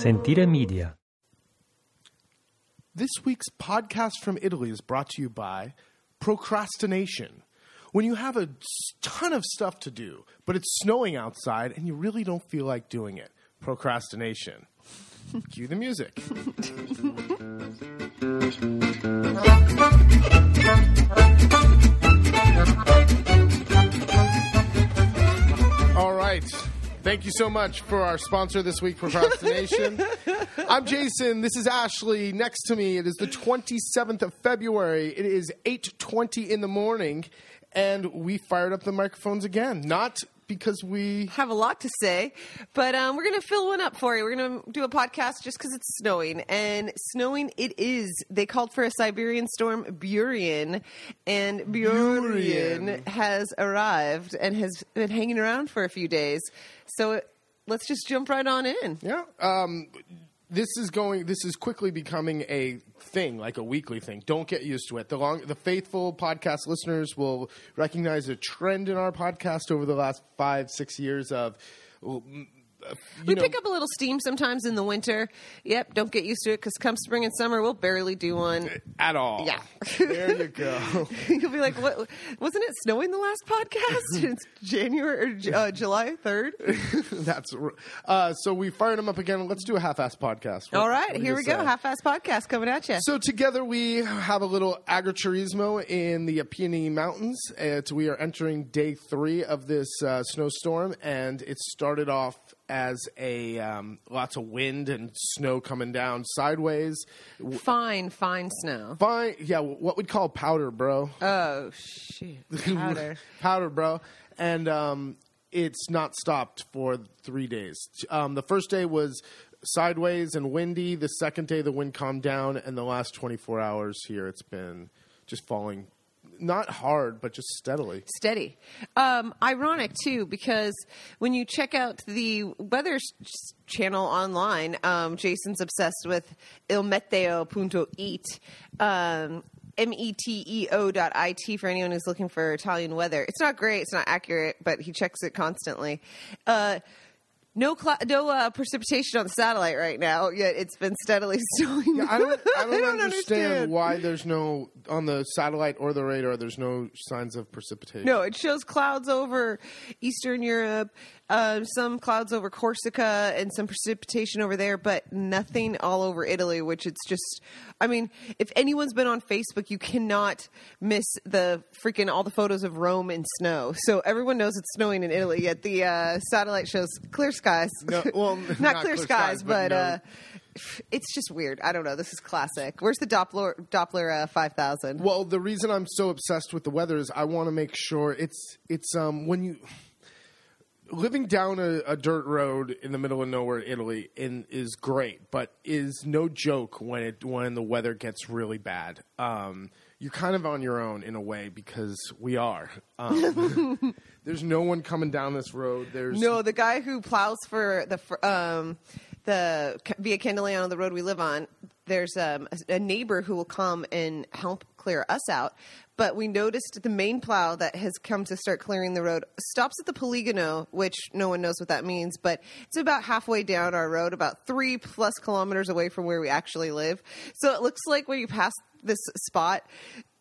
Sentire Media. This week's podcast from Italy is brought to you by procrastination. When you have a ton of stuff to do, but it's snowing outside and you really don't feel like doing it, procrastination. Cue the music. All right. Thank you so much for our sponsor this week, Procrastination. I'm Jason. This is Ashley. Next to me, it is the 27th of February. It is 8:20 in the morning, and we fired up the microphones again. Not because we have a lot to say, but um, we're going to fill one up for you. We're going to do a podcast just because it's snowing, and snowing it is. They called for a Siberian storm, Burian, and Burian, Burian. has arrived and has been hanging around for a few days. So let's just jump right on in. Yeah. Um, this is going. This is quickly becoming a thing, like a weekly thing. Don't get used to it. The long, the faithful podcast listeners will recognize a trend in our podcast over the last five, six years of. Uh, We know, pick up a little steam sometimes in the winter. Yep, don't get used to it because come spring and summer, we'll barely do one. at all. Yeah. there you go. You'll be like, "What? Wasn't it snowing the last podcast? it's January or uh, July third. That's uh, so we fired them up again. Let's do a half-ass podcast. What- All right, here we go. Half-ass podcast coming at you. So together we have a little agriturismo in the Apennine Mountains. Uh, we are entering day three of this uh, snowstorm, and it started off as a um, lots of wind and snow coming down sideways. fine, fine snow. Fine, yeah, what we'd call powder, bro. Oh shit, powder. powder, bro. And um, it's not stopped for three days. Um, the first day was sideways and windy. The second day, the wind calmed down. And the last 24 hours here, it's been just falling, not hard, but just steadily. Steady. Um, ironic too, because when you check out the weather channel online, um, Jason's obsessed with ilmeteo.it. Um, M-E-T-E-O dot I-T for anyone who's looking for Italian weather. It's not great. It's not accurate, but he checks it constantly. Uh, no, cl- no uh, precipitation on the satellite right now. Yet it's been steadily snowing. I don't, I don't, understand, understand. why there's no, on the satellite or the radar, there's no signs of precipitation. No, it shows clouds over Eastern Europe, um, some clouds over Corsica, and some precipitation over there, but nothing all over Italy. Which it's just, I mean, if anyone's been on Facebook, you cannot miss the freaking all the photos of Rome in snow. So everyone knows it's snowing in Italy. Yet the uh, satellite shows clear skies. No, well, not, not clear, clear skies, skies, but. but no. uh, it's just weird. I don't know. This is classic. Where's the Doppler Doppler uh, five thousand? Well, the reason I'm so obsessed with the weather is I want to make sure it's it's um when you living down a, a dirt road in the middle of nowhere, in Italy, in, is great, but is no joke when it when the weather gets really bad. Um, you're kind of on your own in a way because we are. Um, there's no one coming down this road. There's No, the guy who plows for the um, the Via Candeliano, the road we live on. There's um, a, a neighbor who will come and help clear us out. But we noticed the main plow that has come to start clearing the road stops at the Poligano, which no one knows what that means, but it's about halfway down our road, about three plus kilometers away from where we actually live. So it looks like when you pass this spot,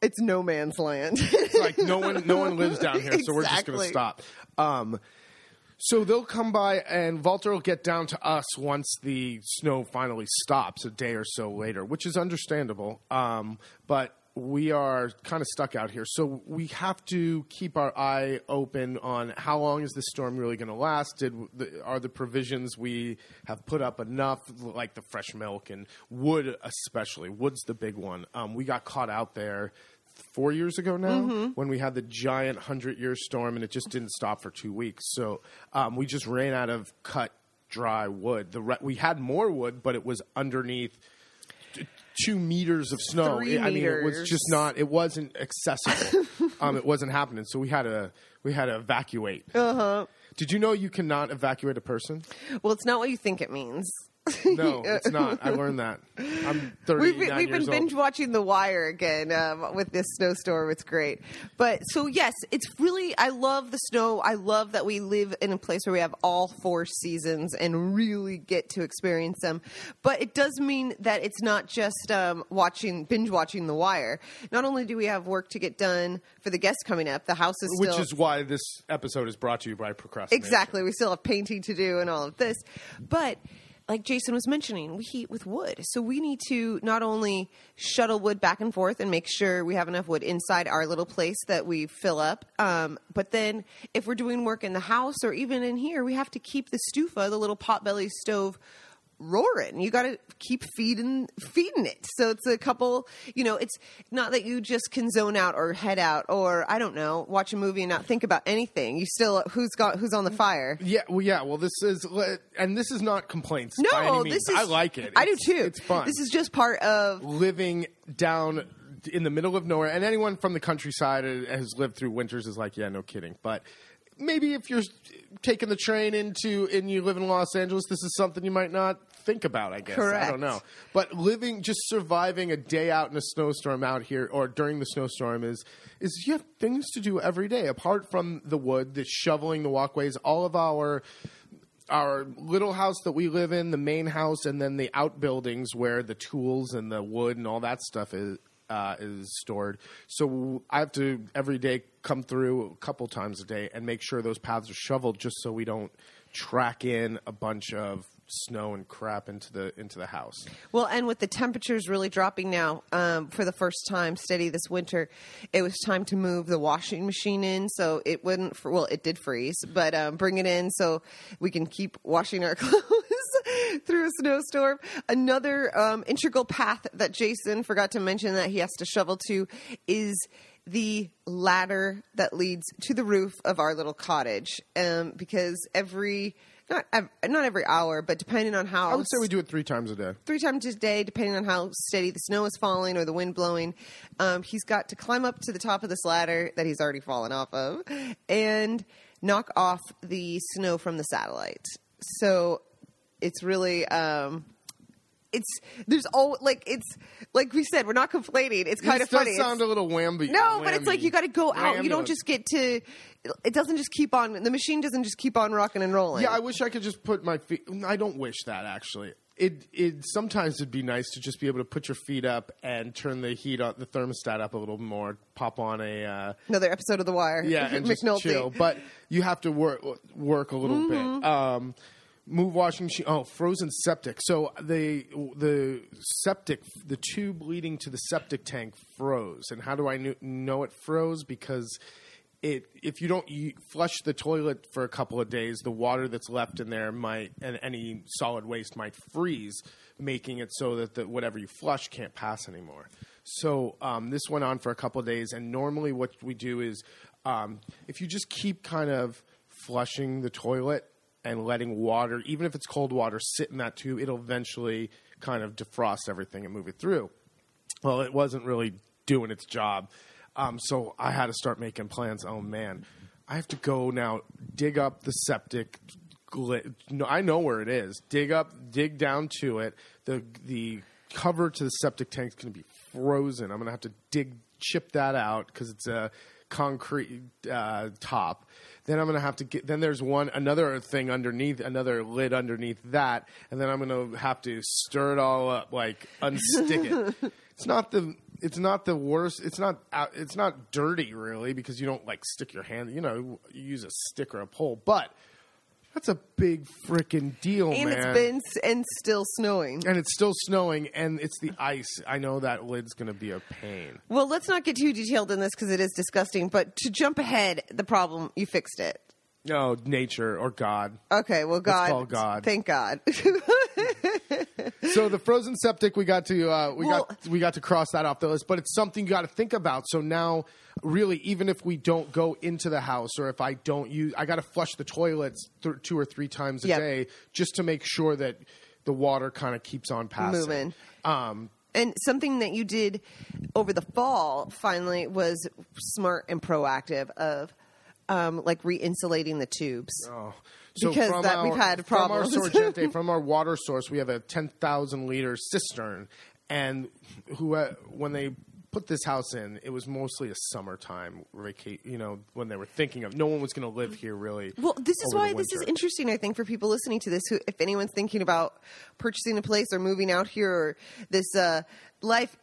it's no man's land. It's like no one no one lives down here, so we're just going to stop. Um, so they'll come by, and Walter will get down to us once the snow finally stops a day or so later, which is understandable. Um, but we are kind of stuck out here, so we have to keep our eye open on how long is this storm really going to last. Did the, are the provisions we have put up enough, like the fresh milk and wood, especially wood's the big one. Um, we got caught out there four years ago now Mm-hmm. when we had the giant hundred year storm and it just didn't stop for two weeks. So um, we just ran out of cut dry wood. The re- we had more wood, but it was underneath two meters of snow. Three I mean, it was just not. It wasn't accessible. um, it wasn't happening. So we had to we had to evacuate. Uh Uh-huh. huh. Did you know you cannot evacuate a person? well, it's not what you think it means. No, it's not. I learned that. I'm 39 We've been, we've been binge watching The Wire again um, with this snowstorm. It's great. But so, yes, it's really, I love the snow. I love that we live in a place where we have all four seasons and really get to experience them. But it does mean that it's not just um, watching, binge watching The Wire. Not only do we have work to get done for the guests coming up, the house is still. Which is why this episode is brought to you by procrastination. Exactly. We still have painting to do and all of this. But like Jason was mentioning, we heat with wood. So we need to not only shuttle wood back and forth and make sure we have enough wood inside our little place that we fill up, um, but then if we're doing work in the house or even in here, we have to keep the stufa, the little potbelly stove, roaring. You got to keep feeding feeding it. So it's a couple, you know, it's not that you just can zone out or head out or I don't know, watch a movie and not think about anything. You still who's got who's on the fire. Yeah, well, yeah. Well, this is, and this is not complaints. No, this is I like it. I do too. It's fun. This is just part of living down in the middle of nowhere, and anyone from the countryside has lived through winters is like, yeah, no kidding. But maybe if you're taking the train into and you live in Los Angeles, this is something you might not think about. I guess Correct. I don't know. But living, just surviving a day out in a snowstorm out here, or during the snowstorm, is is you have things to do every day apart from the wood, the shoveling, the walkways, all of our our little house that we live in, the main house, and then the outbuildings where the tools and the wood and all that stuff is uh, is stored. So I have to every day come through a couple times a day and make sure those paths are shoveled, just so we don't track in a bunch of snow and crap into the into the house. Well, and with the temperatures really dropping now um, for the first time steady this winter, it was time to move the washing machine in so it wouldn't. fr- Well, it did freeze, but um, bring it in so we can keep washing our clothes through a snowstorm. Another um, integral path that Jason forgot to mention that he has to shovel to is the ladder that leads to the roof of our little cottage, um, because every not ev- not every hour, but depending on how I would say we do it three times a day. three times a day, depending on how steady the snow is falling or the wind blowing. Um, he's got to climb up to the top of this ladder that he's already fallen off of and knock off the snow from the satellite. So it's really. Um, it's there's all like it's like we said we're not complaining it's kind This of funny does It's- sound a little whamby. no, but it's like you got to go out. You don't just get to. It doesn't just keep on. The machine doesn't just keep on rocking and rolling. Yeah, I wish I could just put my feet. I don't wish that actually. It it sometimes it'd be nice to just be able to put your feet up and turn the heat on the thermostat up a little more. Pop on a uh, Another episode of The Wire. yeah and just chill. But you have to work work a little Mm-hmm. bit. Um, move washing machine. Oh, frozen septic. So the the septic, the tube leading to the septic tank froze. And how do I kn- know it froze? Because it if you don't flush the toilet for a couple of days, the water that's left in there might and any solid waste might freeze, making it so that the, whatever you flush can't pass anymore. So um, this went on for a couple of days, and normally what we do is um, if you just keep kind of flushing the toilet and letting water, even if it's cold water, sit in that tube, it'll eventually kind of defrost everything and move it through. Well, it wasn't really doing its job. Um, so I had to start making plans. Oh, man. I have to go now dig up the septic. No, I know where it is. Dig up, dig down to it. The the cover to the septic tank is going to be frozen. I'm going to have to dig, chip that out because it's a concrete uh, top. Then I'm going to have to get. Then there's one another thing underneath, another lid underneath that, and then I'm going to have to stir it all up, like unstick it. it's not the. It's not the worst. It's not. out- It's not dirty really because you don't like stick your hand. You know, you use a stick or a pole, but that's a big freaking deal, and man. it's been and still snowing. and it's still snowing, and it's the ice. I know that lid's going to be a pain. Well, let's not get too detailed in this because it is disgusting. But to jump ahead, the problem you fixed it. No, nature or God. Okay, well, God, God. thank God. So the frozen septic, we got to uh, we Well- got we got to cross that off the list, but it's something you got to think about. So now, really, even if we don't go into the house, or if I don't use, I got to flush the toilets th- two or three times a Yep. day just to make sure that the water kind of keeps on passing. Moving. Um, and something that you did over the fall finally was smart and proactive of um, like re-insulating the tubes. Oh, So Because from that our, we've had from our problems. sorgente, from our water source, we have a ten thousand liter cistern, and who uh, when they put this house in, it was mostly a summertime vacation. You know, when they were thinking of no one was going to live here really. Well, this is why this is interesting. I think for people listening to this, who, if anyone's thinking about purchasing a place or moving out here or this uh, life,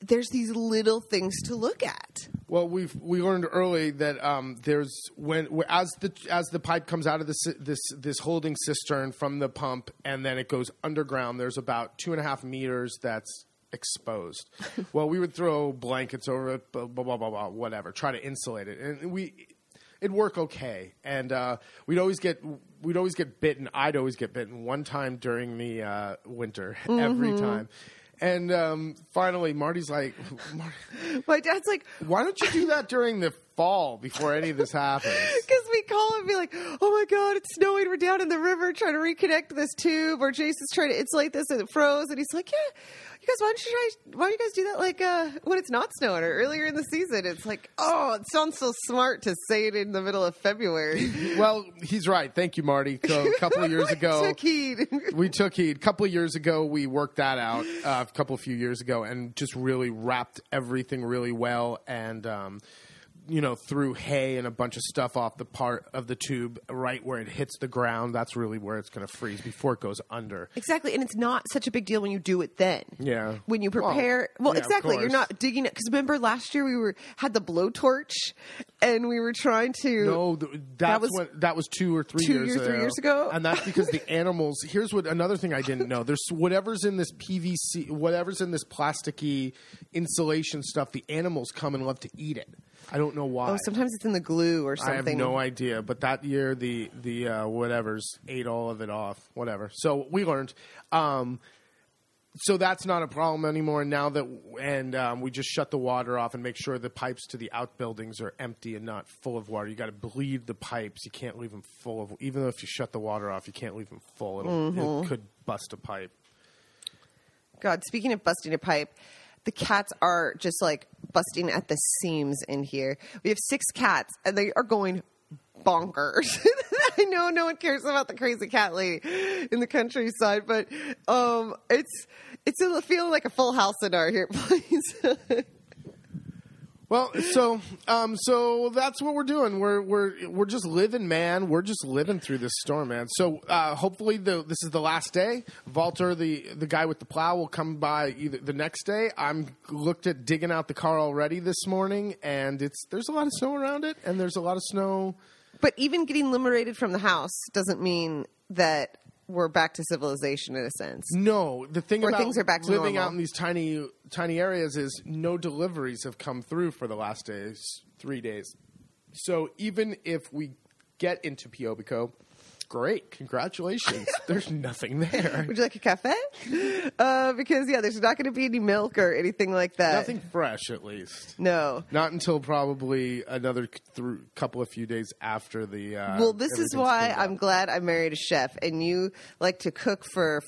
there's these little things to look at. Well, we've we learned early that um, there's when as the as the pipe comes out of this this this holding cistern from the pump and then it goes underground. There's about two and a half meters that's exposed. well, we would throw blankets over it, blah blah blah blah, blah whatever, try to insulate it, and we it'd work okay. And uh, we'd always get we'd always get bitten. I'd always get bitten one time during the uh, winter, every time. And um, finally, Marty's like, Marty, My dad's like, why don't you do that during the fall before any of this happens? because we call and be like, oh my god, it's snowing. We're down in the river trying to reconnect this tube, or Jason's trying to insulate this and it froze, and he's like, yeah. Guys, why don't you try? Why don't you guys do that like uh, when it's not snowing or earlier in the season? It's like, oh, it sounds so smart to say it in the middle of February. Well, he's right. Thank you, Marty. So a couple of years We ago, took heed. we took heed. A couple of years ago, we worked that out. Uh, a couple of few years ago, and just really wrapped everything really well, and um, you know, threw hay and a bunch of stuff off the part of the tube right where it hits the ground. That's really where it's going to freeze before it goes under. Exactly, and it's not such a big deal when you do it then. Yeah. When you prepare, well, yeah, exactly, you're not digging it because remember last year we were had the blowtorch, and we were trying to. No, th- that's was when that was two or three two years, years, three years ago? and that's because the animals. Here's what another thing I didn't know. There's whatever's in this PVC, whatever's in this plasticky insulation stuff. The animals come and love to eat it. I don't know why. Oh, sometimes it's in the glue or something. I have no idea, but that year the the uh, whatever's ate all of it off. Whatever. So we learned. Um, so that's not a problem anymore. Now that and um, we just shut the water off and make sure the pipes to the outbuildings are empty and not full of water. You got to bleed the pipes. You can't leave them full of. Even though if you shut the water off, you can't leave them full. It'll, Mm-hmm. It could bust a pipe. God, speaking of busting a pipe, the cats are just like busting at the seams in here. We have six cats, and they are going bonkers. I know no one cares about the crazy cat lady in the countryside, but um, it's it's a, feeling like a full house in our here place. Well, so um, so that's what we're doing. We're we're we're just living, man. We're just living through this storm, man. So uh, hopefully, the this is the last day. Walter, the the guy with the plow, will come by either the next day. I'm looked at digging out the car already this morning, and it's there's a lot of snow around it, and there's a lot of snow. but even getting liberated from the house doesn't mean that we're back to civilization in a sense. No, the thing Or about things are back to living normal. out in these tiny tiny areas is no deliveries have come through for the last days, three days. So even if we get into Piobico, great, congratulations. There's nothing there, Would you like a cafe? Uh, because yeah, there's not going to be any milk or anything like that. nothing fresh at least. No. Not until probably another th- couple of few days after the. Uh, Well, this is why I'm glad I married a chef, and you like to cook for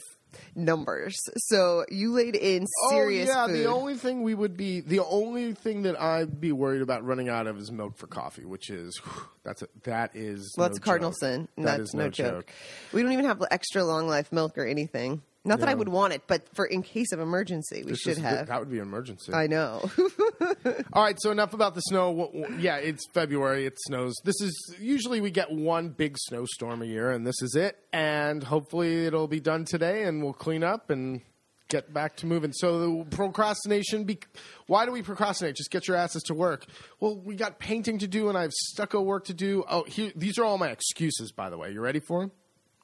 numbers. So you laid in oh, serious oh yeah, food. the only thing we would be the only thing that I'd be worried about running out of is milk for coffee, which is whew, that's a, that is well, no a cardinal joke. sin. That That's is no, joke. We don't even have extra long life milk or anything. Not that I would want it, but for in case of emergency, we This should is- have. that would be an emergency. I know. All right, so enough about the snow. Yeah, it's February. It snows. This is usually we get one big snowstorm a year, and this is it. And hopefully it'll be done today, and we'll clean up and get back to moving. So the procrastination. Be- why do we procrastinate? Just get your asses to work. Well, we got painting to do, and I have stucco work to do. Oh, here, these are all my excuses, by the way. You ready for them?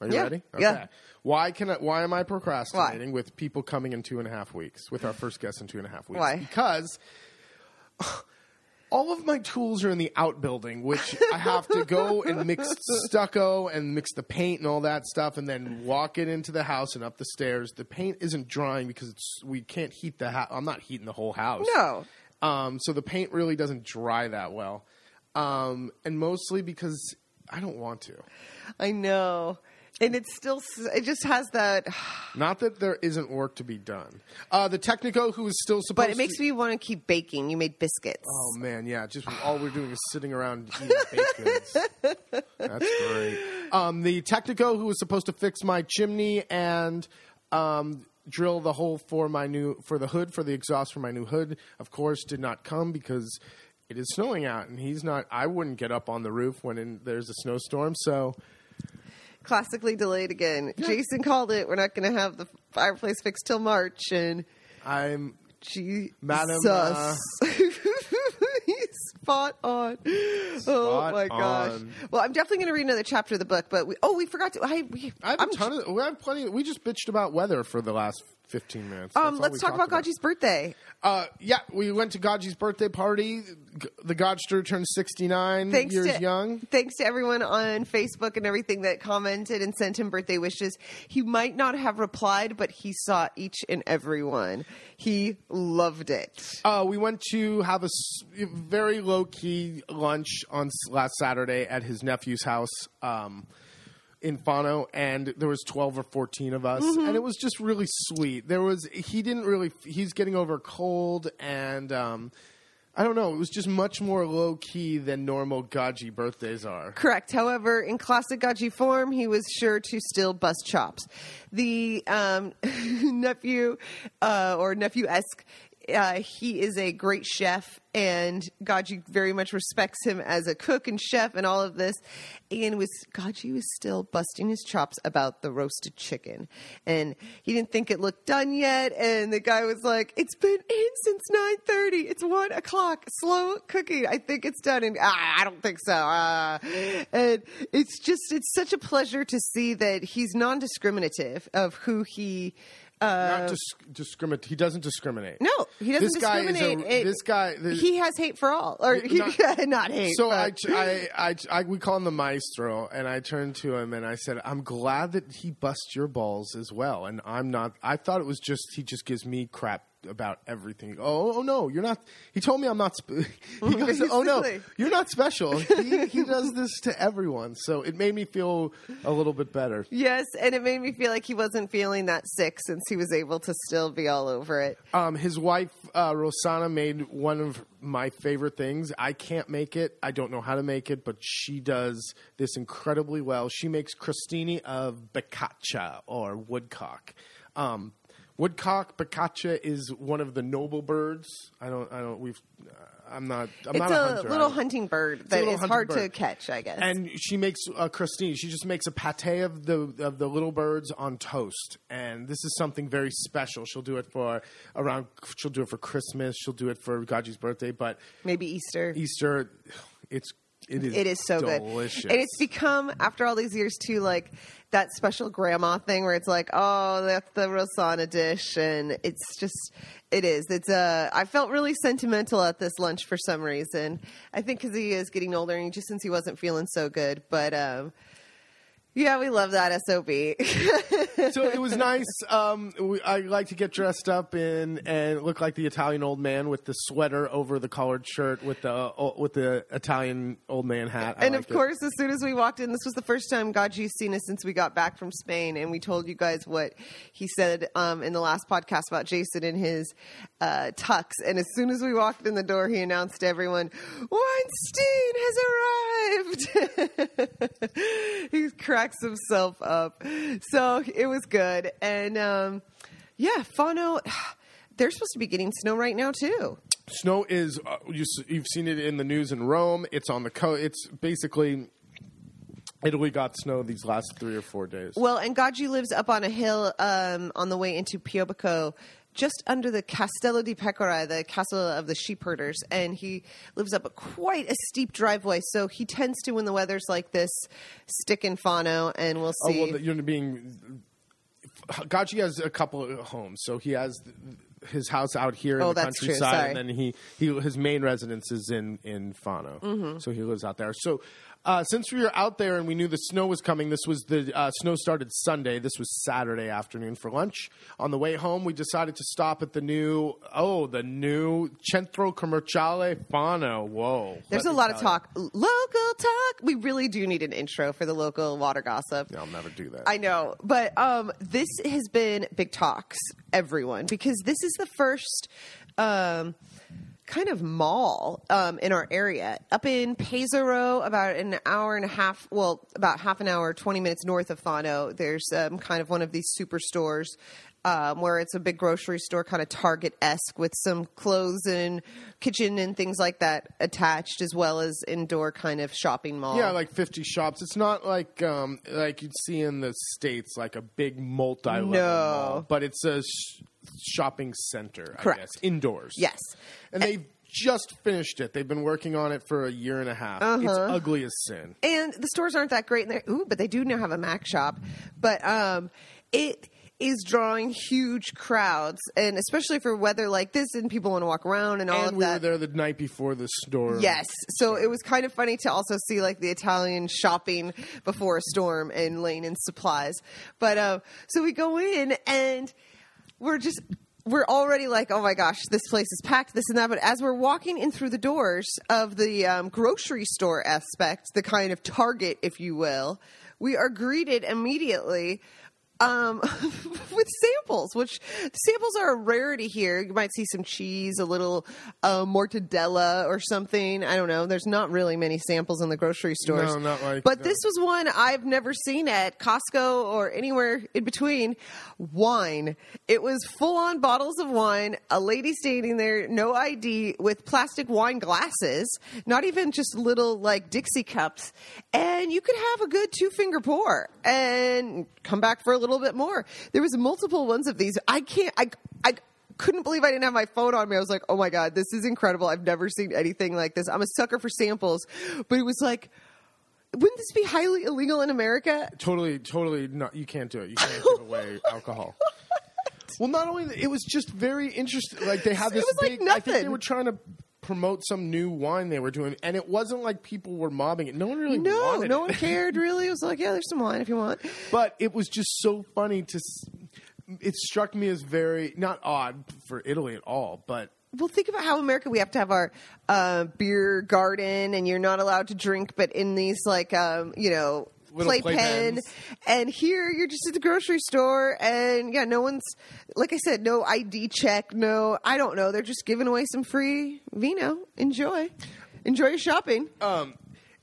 Are you Yeah, ready? yeah. Why can I, why am I procrastinating with people coming in two and a half weeks with our first guest in two and a half weeks? Why? Because all of my tools are in the outbuilding, which I have to go and mix stucco and mix the paint and all that stuff, and then walk it into the house and up the stairs. The paint isn't drying because it's, we can't heat the house. I'm not heating the whole house. no. Um, so the paint really doesn't dry that well, um, and mostly because I don't want to. I know. And it's still it just has that Not that there isn't work to be done. Uh, the tecnico, who is still supposed to but it makes to, me want to keep baking you made biscuits Oh man, yeah. Just all we're doing is sitting around eating baked goods. That's great. Um, the tecnico, who was supposed to fix my chimney and um, drill the hole for my new for the hood for the exhaust for my new hood, of course, did not come because it is snowing out, and he's not. I wouldn't get up on the roof when in, there's a snowstorm. So classically delayed again jason called it we're not going to have the fireplace fixed till march and I'm Jesus. Madam, uh, He's spot on. oh Spot my gosh. on. Well, I'm definitely going to read another chapter of the book, but we, oh, we forgot to. I, we, I have a I'm- ton of. We have plenty. We just bitched about weather for the last fifteen minutes. Um, let's talk talked about Gaggi's birthday. Uh, yeah, we went to Gaggi's birthday party. G- The Godster turned 69 Thanks years to young. thanks to everyone on Facebook and everything that commented and sent him birthday wishes. He might not have replied, but he saw each and every one. He loved it. Uh, we went to have a s- very low key lunch on s- last Saturday at his nephew's house um, in Fano, and there was twelve or fourteen of us, Mm-hmm. and it was just really sweet. There was he didn't really he's getting over a cold, and um, I don't know. It was just much more low key than normal Gaggi birthdays are. Correct. However, in classic Gaggi form, he was sure to still bust chops. The um, nephew uh, or nephew esque. Uh, he is a great chef, and Gaggi very much respects him as a cook and chef, and all of this. And was Gaggi was still busting his chops about the roasted chicken, and he didn't think it looked done yet. And the guy was like, "It's been in since nine thirty. It's one o'clock. Slow cooking. I think it's done." And ah, I don't think so. Ah. And it's just it's such a pleasure to see that he's non-discriminative of who he. Uh, Not dis- discriminate. He doesn't discriminate. no, he doesn't This guy is a- discriminate. It- this guy- this- he has hate for all, or he, Not- not, hate. So I, I, I, I, we call him the maestro, and I turned to him and I said, "I'm glad that he busts your balls as well." And I'm not. I thought it was just he just gives me crap about everything. Oh, oh no, you're not. He told me I'm not. Sp- he goes, "Oh no, you're not special." He, he does this to everyone, so it made me feel a little bit better. Yes, and it made me feel like he wasn't feeling that sick since he was able to still be all over it. Um, his wife uh, Rosana made one of my favorite things. I can't make it. I don't know how to make it, but she does this incredibly well. She makes crostini of beccaccia or woodcock. Um, woodcock beccaccia is one of the noble birds. I don't. I don't. We've. Uh, I'm not. I'm It's not a, a, hunter. Little hunting bird that is that little is hunting hard to catch, I guess. And she makes a crostini. She just makes a pate of the of the little birds on toast, and this is something very special. She'll do it for around. She'll do it for Christmas. She'll do it for Gaggi's birthday, but Maybe Easter. Easter, it's it is It is so delicious. good. And it's become, after all these years, too, like that special grandma thing where it's like, oh, that's the Rosana dish. And it's just, it is. It's uh, I felt really sentimental at this lunch for some reason. I think because he is getting older and just since he wasn't feeling so good. But um, yeah, we love that SOB. so it was nice. Um, we, I like to get dressed up in and look like the Italian old man with the sweater over the collared shirt with the uh, with the Italian old man hat. I and of it. course, as soon as we walked in, this was the first time Gaggi's seen us since we got back from Spain, and we told you guys what he said um, in the last podcast about Jason and his uh, tux. And as soon as we walked in the door, he announced to everyone, "Weinstein has arrived." he cracks himself up. So it was good, and um, yeah, Fano. They're supposed to be getting snow right now too. Snow is uh, you, you've seen it in the news in Rome. It's on the coast. It's basically Italy got snow these last three or four days. Well, and Gaggi lives up on a hill um, on the way into Piobico, just under the Castello di Pecora, the castle of the sheep herders, and he lives up a quite a steep driveway. So he tends to, when the weather's like this, stick in Fano, and we'll see. Oh well, you're being. Gaggi has a couple of homes, so he has his house out here Oh, in the countryside, and then he, he his main residence is in in Fano, Mm-hmm. so he lives out there. So. Uh, since we were out there and we knew the snow was coming, this was the uh, snow started Sunday. This was Saturday afternoon for lunch. On the way home, we decided to stop at the new oh the new Centro Commerciale Fano. Whoa, There's Let a lot of tell you. talk. Local talk. We really do need an intro for the local water gossip. Yeah, I'll never do that. I know, but um, this has been big talks, everyone, because this is the first um, kind of mall um, in our area up in Pesaro, about an hour and a half. Well, about half an hour, twenty minutes north of Fano. There's um, kind of one of these superstores. Um, where it's a big grocery store, kind of Target esque, with some clothes and kitchen and things like that attached, as well as indoor kind of shopping mall. Yeah, like fifty shops. It's not like um like you'd see in the states, like a big multi-level No. mall, but it's a sh- shopping center. Correct. I guess indoors. Yes. and they've just finished it. They've been working on it for a year and a half. It's Uh-huh. ugly as sin. and the stores aren't that great in there. Ooh, but they do now have a Mac shop. But um, it is drawing huge crowds, and especially for weather like this, and people want to walk around and all and of we that. We were there the night before the storm. Yes, so it was kind of funny to also see like the Italian shopping before a storm and laying in supplies. But uh, so we go in and we're just we're already like, oh my gosh, this place is packed, this and that. But as we're walking in through the doors of the um, grocery store aspect, the kind of Target, if you will, we are greeted immediately um, with samples, which samples are a rarity here. You might see some cheese, a little uh, mortadella or something. I don't know. There's not really many samples in the grocery stores. No, not like- But no. this was one I've never seen at Costco or anywhere in between. Wine. It was full on bottles of wine. A lady standing there, no ID, with plastic wine glasses. Not even just little like Dixie cups. And you could have a good two finger pour and come back for a little bit more. There was multiple ones of these. I can't. I. I couldn't believe I didn't have my phone on me. I was like, "Oh my god, this is incredible! I've never seen anything like this." I'm a sucker for samples, but it was like, wouldn't this be highly illegal in America? totally, totally. No, you can't do it. You can't give away alcohol. Well, not only that, it was just very interesting. Like they had It this was like big. I think they were trying to promote some new wine they were doing, and it wasn't like people were mobbing it. No one really No, no one cared really. It was like, yeah, there's some wine if you want. but it was just so funny to. It struck me as very not odd for Italy at all, but Well, think about how America we have to have our uh, beer garden, and you're not allowed to drink, but in these like um, you know Little playpen. playpens. And here you're just at the grocery store, and yeah, no one's like I said, no ID check, no, I don't know. They're just giving away some free vino. Enjoy, enjoy your shopping. um,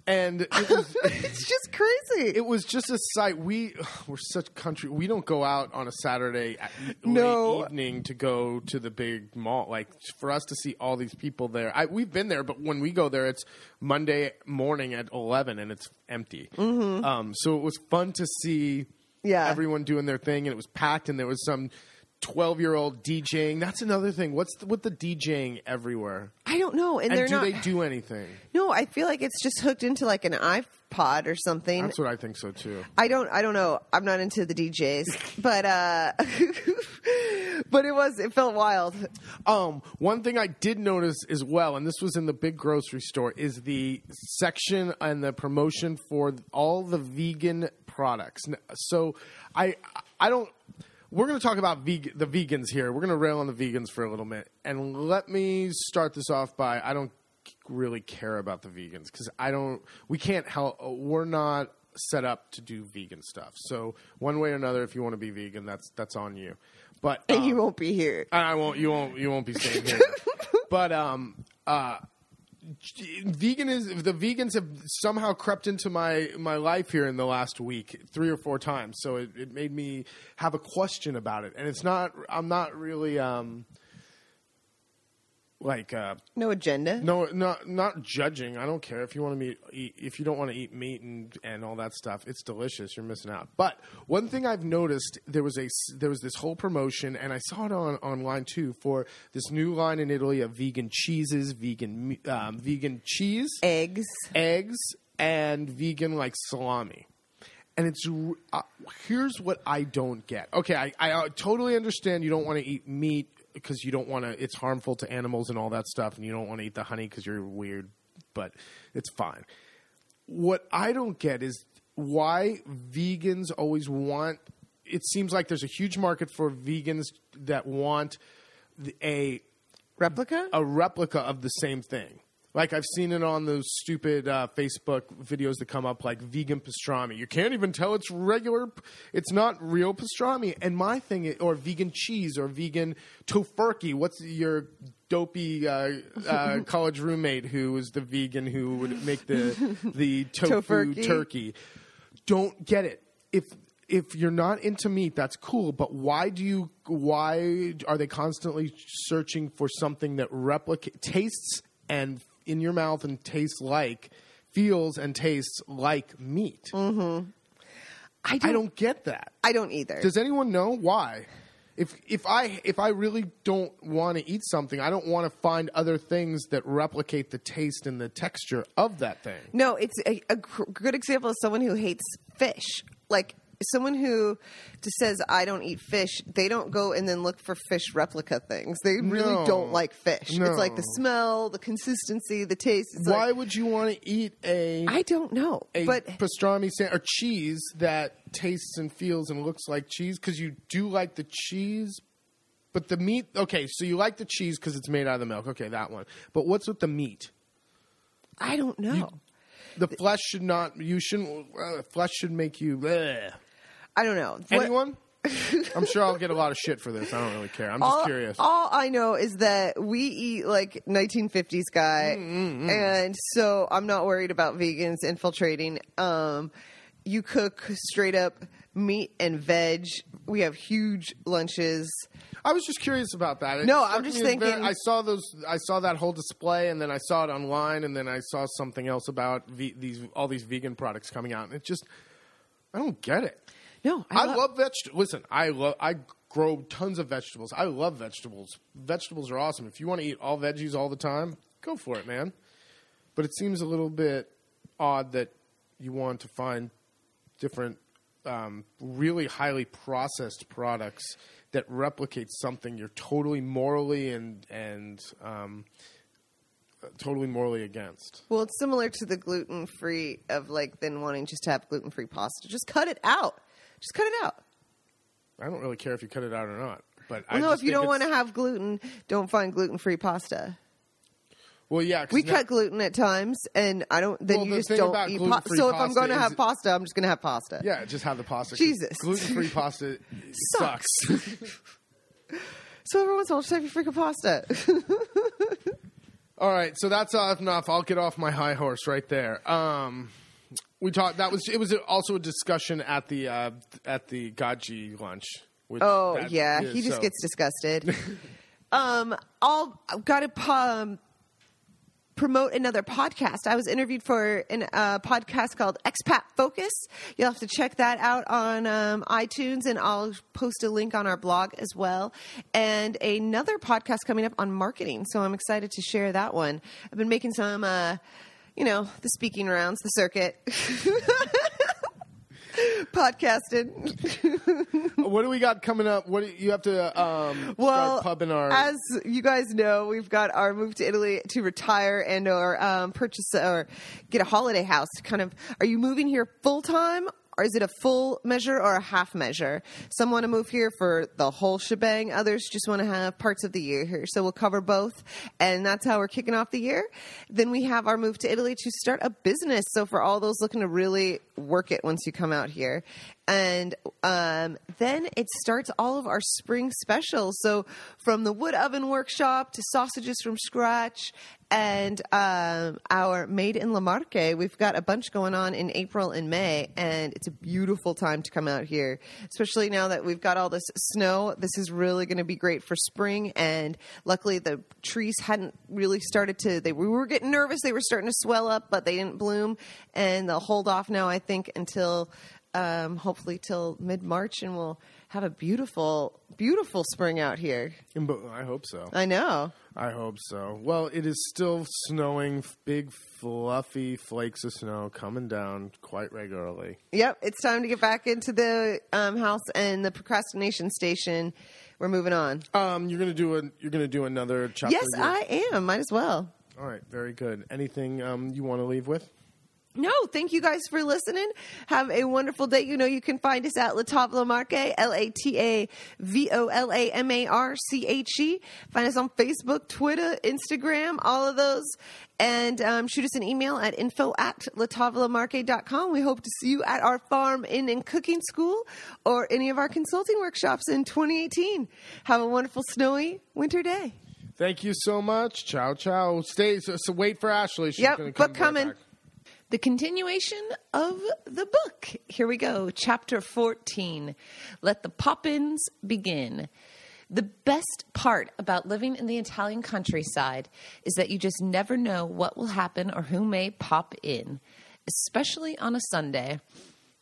and it was. it's just crazy. It was just a sight. We we're such country. We don't go out on a Saturday at, late No. evening to go to the big mall. Like for us to see all these people there. I, we've been there, but when we go there, it's Monday morning at eleven and it's empty. Mm-hmm. Um, so it was fun to see. Yeah. everyone doing their thing, and it was packed. And there was some twelve-year-old DJing. That's another thing. What's the, with the DJing everywhere? I don't know, and, And they're do not. they do anything? no, I feel like it's just hooked into like an iPod or something. That's what I think so too. I don't I don't know. I'm not into the DJs, but uh but it was it felt wild. Um, one thing I did notice as well, and this was in the big grocery store, is the section and the promotion for all the vegan products. So I I don't. We're going to talk about veg- the vegans here. We're going to rail on the vegans for a little bit, and let me start this off by I don't really care about the vegans because I don't. We can't help. We're not set up to do vegan stuff. So one way or another, if you want to be vegan, that's that's on you. But And um, you won't be here. I won't. You won't. You won't be staying here. but um, uh, vegan is the vegans have somehow crept into my my life here in the last week three or four times. So it, it made me have a question about it, and it's not. I'm not really um like uh No agenda. no, not not judging. I don't care if you want to eat if you don't want to eat meat and and all that stuff. It's delicious. You're missing out. But one thing I've noticed there was a there was this whole promotion, and I saw it on online too for this new line in Italy of vegan cheeses, vegan um, vegan cheese, Eggs. eggs, and vegan like salami. And it's uh, here's what I don't get. Okay, I, I uh, totally understand you don't want to eat meat because you don't want to. It's harmful to animals and all that stuff, and you don't want to eat the honey because you're weird. But it's fine. What I don't get is why vegans always want. It seems like there's a huge market for vegans that want a Replica? a replica of the same thing. Like I've seen it on those stupid uh, Facebook videos that come up, like vegan pastrami. You can't even tell it's regular. It's not real pastrami. And my thing, is, or vegan cheese, or vegan tofurkey. What's your dopey uh, uh, college roommate who was the vegan who would make the the tofu Tofurkey. turkey? Don't get it. If if you're not into meat, that's cool. But why do you? Why are they constantly searching for something that replicate tastes and in your mouth and tastes like, feels and tastes like meat? Mm-hmm. I I don't get that. I don't either. Does anyone know why? If if I if I really don't want to eat something, I don't want to find other things that replicate the taste and the texture of that thing. No, it's a, a good example of someone who hates fish. Like someone who just says, "I don't eat fish." They don't go and then look for fish replica things. They really No. don't like fish. It's like the smell, the consistency, the taste. It's Why like- would you want to eat a I don't know, a but pastrami sa- or cheese that tastes and feels and looks like cheese because you do like the cheese, but the meat. Okay, so you like the cheese because it's made out of the milk. Okay, that one. But what's with the meat? I don't know. The flesh should not. You shouldn't. Uh, flesh should make you. bleh. I don't know. What- Anyone? I'm sure I'll get a lot of shit for this. I don't really care. I'm just all, curious. all I know is that we eat like 1950s guy, Mm, and so I'm not worried about vegans infiltrating. Um, you cook straight up meat and veg. We have huge lunches. I was just curious about that. It No, I'm just as very- thinking- I saw those. I saw that whole display, and then I saw it online, and then I saw something else about ve- these all these vegan products coming out, and it just I don't get it. No, I, love- love vegetables. Listen, I love. I grow tons of vegetables. I love vegetables. Vegetables are awesome. If you want to eat all veggies all the time, go for it, man. But it seems a little bit odd that you want to find different, um, really highly processed products that replicate something you're totally morally and and um, totally morally against. Well, it's similar to the gluten free of like then wanting just to have gluten free pasta. Just cut it out. Just cut it out. I don't really care if you cut it out or not. But I Well, no, just if you don't want to have gluten, don't find gluten free pasta. well, yeah, We now- cut gluten at times, and I don't. Then Well, you the just don't eat gluten-free pasta. So if I'm going to have pasta, I'm just going to have pasta. Yeah, just have the pasta. Jesus. gluten-free pasta Sucks. sucks. So every once in a while, just have your freaking pasta. All right, so that's enough. I'll get off my high horse right there. Um, we talked. That was it. Was also a discussion at the uh, at the Gaggi lunch. Oh that yeah, he just so- gets disgusted. um, I'll I've got to um, promote another podcast. I was interviewed for a uh, podcast called Expat Focus. You'll have to check that out on um, iTunes, and I'll post a link on our blog as well. And another podcast coming up on marketing. So I'm excited to share that one. I've been making some, uh, you know, the speaking rounds, the circuit. Podcasted. What do we got coming up? What do you have to um, well, start pubbing our? as you guys know, we've got our move to Italy to retire and or um, purchase or get a holiday house. Kind of, are you moving here full time? Or is it a full measure or a half measure? Some want to move here for the whole shebang. Others just want to have parts of the year here. So we'll cover both. And that's how we're kicking off the year. Then we have our move to Italy to start a business. So for all those looking to really work it once you come out here. And um, then it starts all of our spring specials. So from the wood oven workshop to sausages from scratch and um, our made in La Marque, we've got a bunch going on in April and May, and it's a beautiful time to come out here, especially now that we've got all this snow. This is really going to be great for spring, and luckily the trees hadn't really started to. They we were getting nervous; they were starting to swell up, but they didn't bloom, and they'll hold off now. I think until um, hopefully till mid March, and we'll have a beautiful, beautiful spring out here. I hope so. I know. I hope so. Well, it is still snowing, big, fluffy flakes of snow coming down quite regularly. Yep, it's time to get back into the um, house and the procrastination station. We're moving on. Um, you're gonna do a you're gonna do another chapter. Yes, I am. Might as well. All right, very good. Anything um, you want to leave with? No, thank you guys for listening. Have a wonderful day. You know, you can find us at La Tavola Marche, L A T A V O L A M A R C H E. Find us on Facebook, Twitter, Instagram, all of those. And um, shoot us an email at info at latavolamarche.com. We hope to see you at our farm in and cooking school or any of our consulting workshops in 2018. Have a wonderful, snowy winter day. Thank you so much. Ciao, ciao. Stay. So, so wait for Ashley. She's Yep, come right coming. back. The continuation of the book. Here we go. Chapter 14. Let the pop ins begin. The best part about living in the Italian countryside is that you just never know what will happen or who may pop in, especially on a Sunday.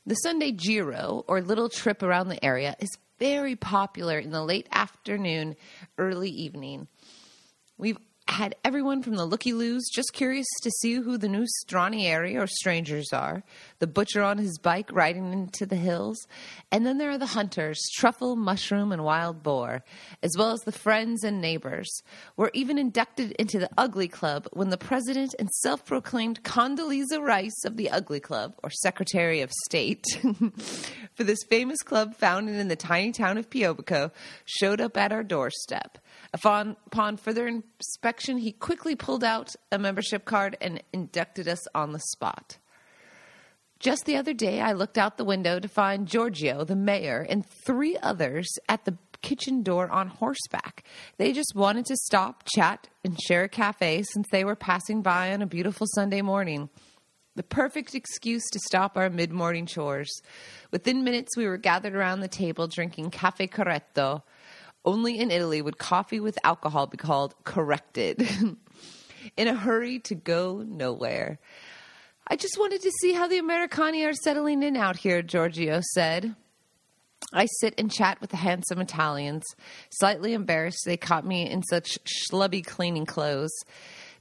The Sunday Giro, or little trip around the area, is very popular in the late afternoon, early evening. We've had everyone from the looky loos just curious to see who the new stranieri or strangers are, the butcher on his bike riding into the hills, and then there are the hunters, truffle, mushroom, and wild boar, as well as the friends and neighbors. We're even inducted into the Ugly Club when the president and self proclaimed Condoleezza Rice of the Ugly Club, or Secretary of State, for this famous club founded in the tiny town of Piobico, showed up at our doorstep. Upon, upon further inspection, he quickly pulled out a membership card and inducted us on the spot. Just the other day, I looked out the window to find Giorgio, the mayor, and three others at the kitchen door on horseback. They just wanted to stop, chat, and share a cafe since they were passing by on a beautiful Sunday morning. The perfect excuse to stop our mid morning chores. Within minutes, we were gathered around the table drinking cafe corretto. Only in Italy would coffee with alcohol be called corrected. in a hurry to go nowhere. I just wanted to see how the Americani are settling in out here, Giorgio said. I sit and chat with the handsome Italians. Slightly embarrassed, they caught me in such schlubby cleaning clothes.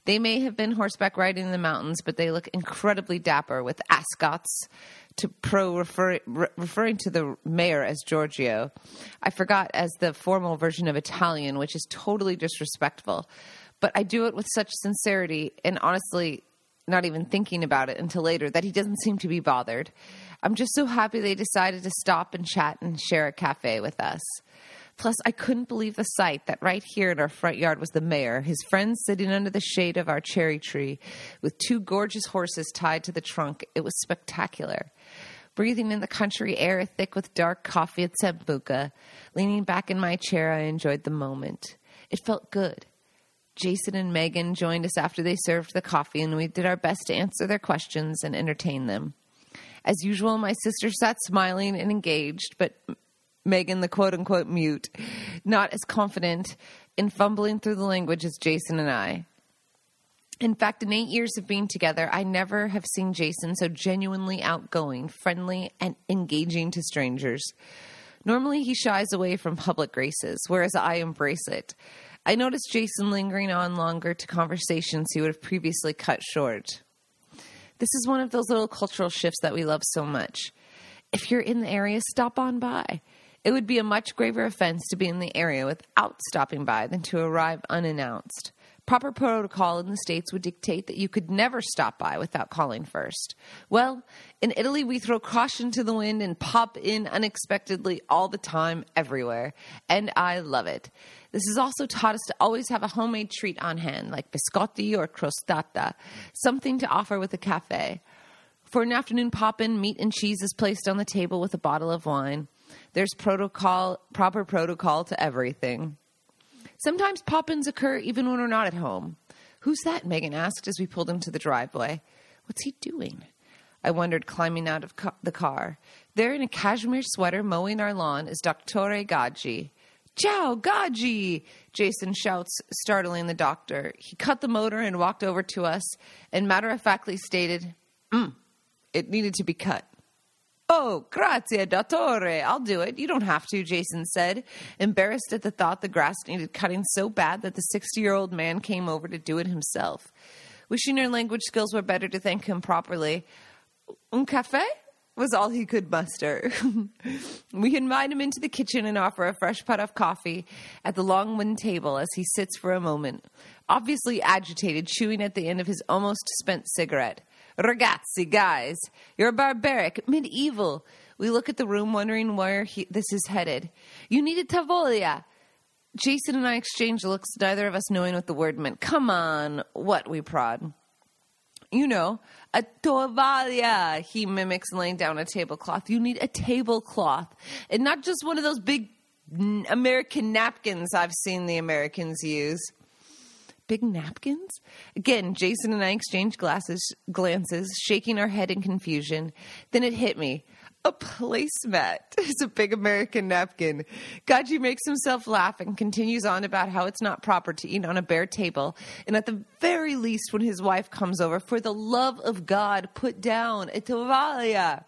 They may have been horseback riding in the mountains, but they look incredibly dapper with ascots to pro refer, re- referring to the mayor as Giorgio. I forgot as the formal version of Italian, which is totally disrespectful. But I do it with such sincerity and honestly not even thinking about it until later that he doesn't seem to be bothered. I'm just so happy they decided to stop and chat and share a cafe with us. Plus, I couldn't believe the sight that right here in our front yard was the mayor, his friends sitting under the shade of our cherry tree with two gorgeous horses tied to the trunk. It was spectacular. Breathing in the country air thick with dark coffee at Sambuca, leaning back in my chair, I enjoyed the moment. It felt good. Jason and Megan joined us after they served the coffee, and we did our best to answer their questions and entertain them. As usual, my sister sat smiling and engaged, but Megan, the quote unquote mute, not as confident in fumbling through the language as Jason and I. In fact, in eight years of being together, I never have seen Jason so genuinely outgoing, friendly, and engaging to strangers. Normally, he shies away from public graces, whereas I embrace it. I noticed Jason lingering on longer to conversations he would have previously cut short. This is one of those little cultural shifts that we love so much. If you're in the area, stop on by. It would be a much graver offense to be in the area without stopping by than to arrive unannounced. Proper protocol in the States would dictate that you could never stop by without calling first. Well, in Italy, we throw caution to the wind and pop in unexpectedly all the time, everywhere. And I love it. This has also taught us to always have a homemade treat on hand, like biscotti or crostata, something to offer with a cafe. For an afternoon pop in, meat and cheese is placed on the table with a bottle of wine. There's protocol, proper protocol to everything. Sometimes pop ins occur even when we're not at home. Who's that? Megan asked as we pulled into the driveway. What's he doing? I wondered, climbing out of ca- the car. There, in a cashmere sweater, mowing our lawn, is Dottore Gaggi. Ciao, Gaggi! Jason shouts, startling the doctor. He cut the motor and walked over to us and matter of factly stated, mm, it needed to be cut. Oh, grazie, dottore. I'll do it. You don't have to, Jason said, embarrassed at the thought the grass needed cutting so bad that the 60 year old man came over to do it himself. Wishing her language skills were better to thank him properly. Un cafe? was all he could muster. we invite him into the kitchen and offer a fresh pot of coffee at the long wooden table as he sits for a moment, obviously agitated, chewing at the end of his almost spent cigarette. Ragazzi, guys, you're barbaric, medieval. We look at the room, wondering where he, this is headed. You need a tavolia. Jason and I exchange looks, neither of us knowing what the word meant. Come on, what we prod. You know, a tovaglia. He mimics laying down a tablecloth. You need a tablecloth, and not just one of those big American napkins I've seen the Americans use. Big napkins? Again, Jason and I exchange glasses, glances, shaking our head in confusion. Then it hit me. A placemat is a big American napkin. Gaggi makes himself laugh and continues on about how it's not proper to eat on a bare table. And at the very least, when his wife comes over, for the love of God, put down a tovaglia.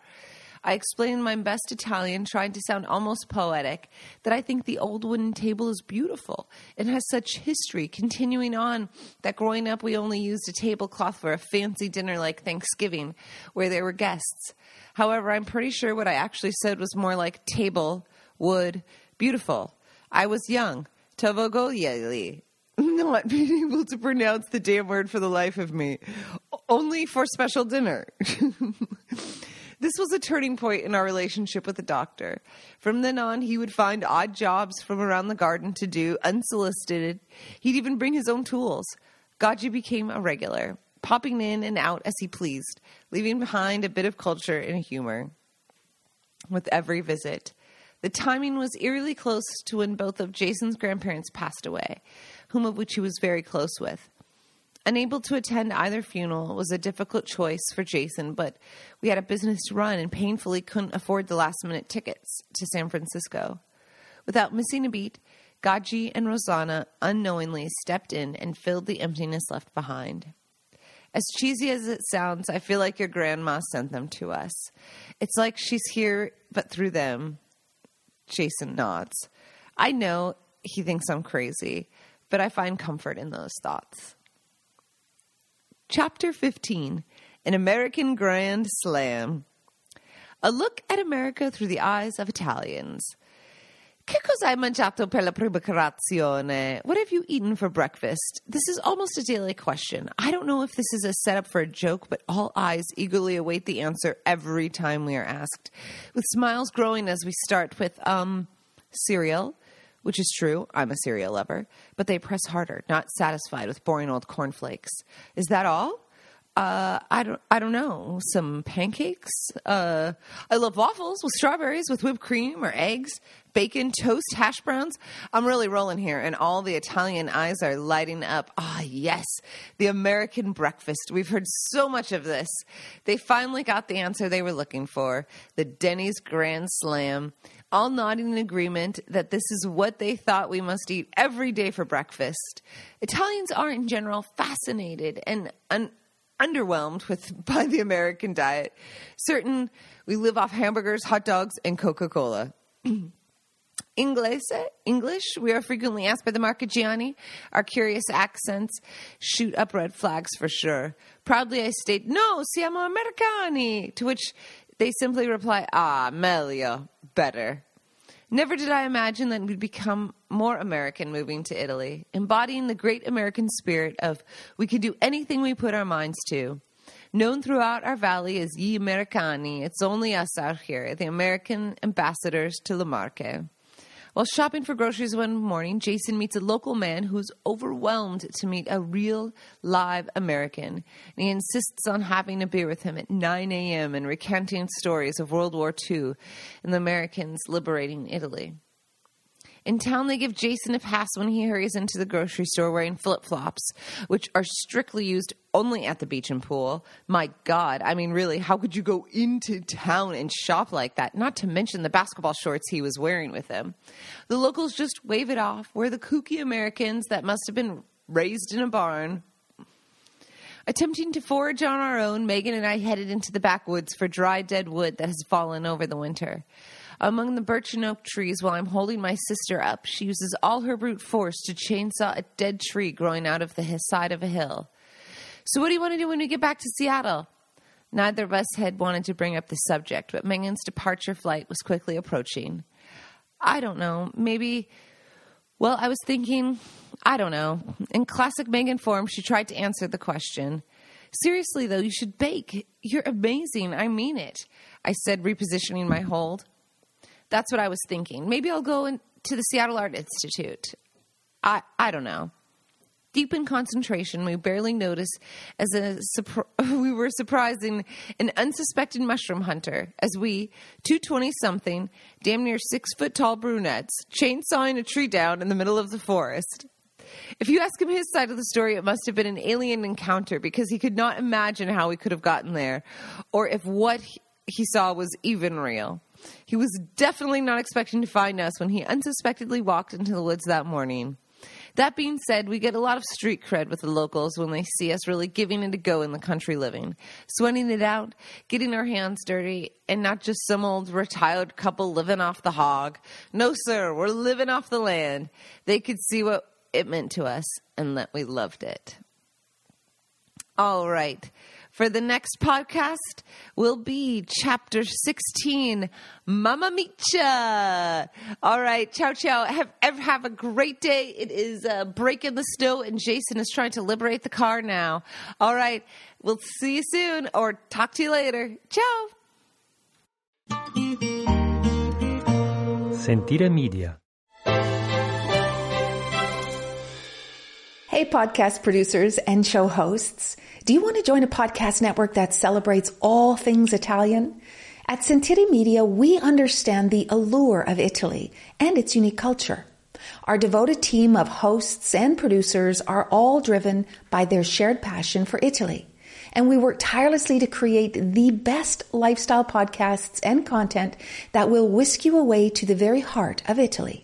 I explain in my best Italian, trying to sound almost poetic, that I think the old wooden table is beautiful and has such history, continuing on that growing up we only used a tablecloth for a fancy dinner like Thanksgiving, where there were guests. However, I'm pretty sure what I actually said was more like table, wood, beautiful. I was young, tovogoyeli, not being able to pronounce the damn word for the life of me, only for special dinner. This was a turning point in our relationship with the doctor. From then on, he would find odd jobs from around the garden to do, unsolicited. He'd even bring his own tools. Gaggi became a regular popping in and out as he pleased, leaving behind a bit of culture and humor. With every visit, the timing was eerily close to when both of Jason's grandparents passed away, whom of which he was very close with. Unable to attend either funeral was a difficult choice for Jason, but we had a business to run and painfully couldn't afford the last minute tickets to San Francisco. Without missing a beat, Gaggi and Rosanna unknowingly stepped in and filled the emptiness left behind. As cheesy as it sounds, I feel like your grandma sent them to us. It's like she's here, but through them. Jason nods. I know he thinks I'm crazy, but I find comfort in those thoughts. Chapter 15 An American Grand Slam. A look at America through the eyes of Italians. Che cosa hai mangiato per la prima colazione? What have you eaten for breakfast? This is almost a daily question. I don't know if this is a setup for a joke, but all eyes eagerly await the answer every time we are asked, with smiles growing as we start with, um, cereal, which is true. I'm a cereal lover, but they press harder, not satisfied with boring old cornflakes. Is that all? Uh, I don't, I don't know. Some pancakes. Uh, I love waffles with strawberries, with whipped cream or eggs, bacon, toast, hash browns. I'm really rolling here, and all the Italian eyes are lighting up. Ah, yes, the American breakfast. We've heard so much of this. They finally got the answer they were looking for: the Denny's Grand Slam. All nodding in agreement that this is what they thought we must eat every day for breakfast. Italians are, in general, fascinated and un- underwhelmed with by the American diet. Certain we live off hamburgers, hot dogs, and Coca Cola. English, English, we are frequently asked by the Marchigiani. Our curious accents shoot up red flags for sure. Proudly I state, no, siamo americani, to which they simply reply, ah, meglio, better. Never did I imagine that we'd become more American moving to Italy, embodying the great American spirit of we can do anything we put our minds to. Known throughout our valley as Gli Americani, it's only us out here, the American ambassadors to La Marche. While shopping for groceries one morning, Jason meets a local man who's overwhelmed to meet a real, live American. And he insists on having a beer with him at 9 a.m. and recanting stories of World War II and the Americans liberating Italy. In town, they give Jason a pass when he hurries into the grocery store wearing flip flops, which are strictly used only at the beach and pool. My God, I mean, really, how could you go into town and shop like that? Not to mention the basketball shorts he was wearing with him. The locals just wave it off. We're the kooky Americans that must have been raised in a barn. Attempting to forage on our own, Megan and I headed into the backwoods for dry, dead wood that has fallen over the winter. Among the birch and oak trees, while I'm holding my sister up, she uses all her brute force to chainsaw a dead tree growing out of the side of a hill. So, what do you want to do when we get back to Seattle? Neither of us had wanted to bring up the subject, but Megan's departure flight was quickly approaching. I don't know. Maybe, well, I was thinking, I don't know. In classic Megan form, she tried to answer the question. Seriously, though, you should bake. You're amazing. I mean it. I said, repositioning my hold. That's what I was thinking. Maybe I'll go in, to the Seattle Art Institute. I, I don't know. Deep in concentration, we barely noticed as a we were surprising an unsuspected mushroom hunter as we, two twenty something, damn near six foot tall brunettes, chainsawing a tree down in the middle of the forest. If you ask him his side of the story, it must have been an alien encounter because he could not imagine how we could have gotten there, or if what he saw was even real. He was definitely not expecting to find us when he unsuspectedly walked into the woods that morning. That being said, we get a lot of street cred with the locals when they see us really giving it a go in the country living, sweating it out, getting our hands dirty, and not just some old retired couple living off the hog. No, sir, we're living off the land. They could see what it meant to us and that we loved it. All right. For the next podcast will be chapter 16, Mama Micha. All right, ciao, ciao. Have, have a great day. It is uh, breaking the snow, and Jason is trying to liberate the car now. All right, we'll see you soon or talk to you later. Ciao. Sentire Media. Hey, podcast producers and show hosts. Do you want to join a podcast network that celebrates all things Italian? At Sentire Media, we understand the allure of Italy and its unique culture. Our devoted team of hosts and producers are all driven by their shared passion for Italy and we work tirelessly to create the best lifestyle podcasts and content that will whisk you away to the very heart of Italy.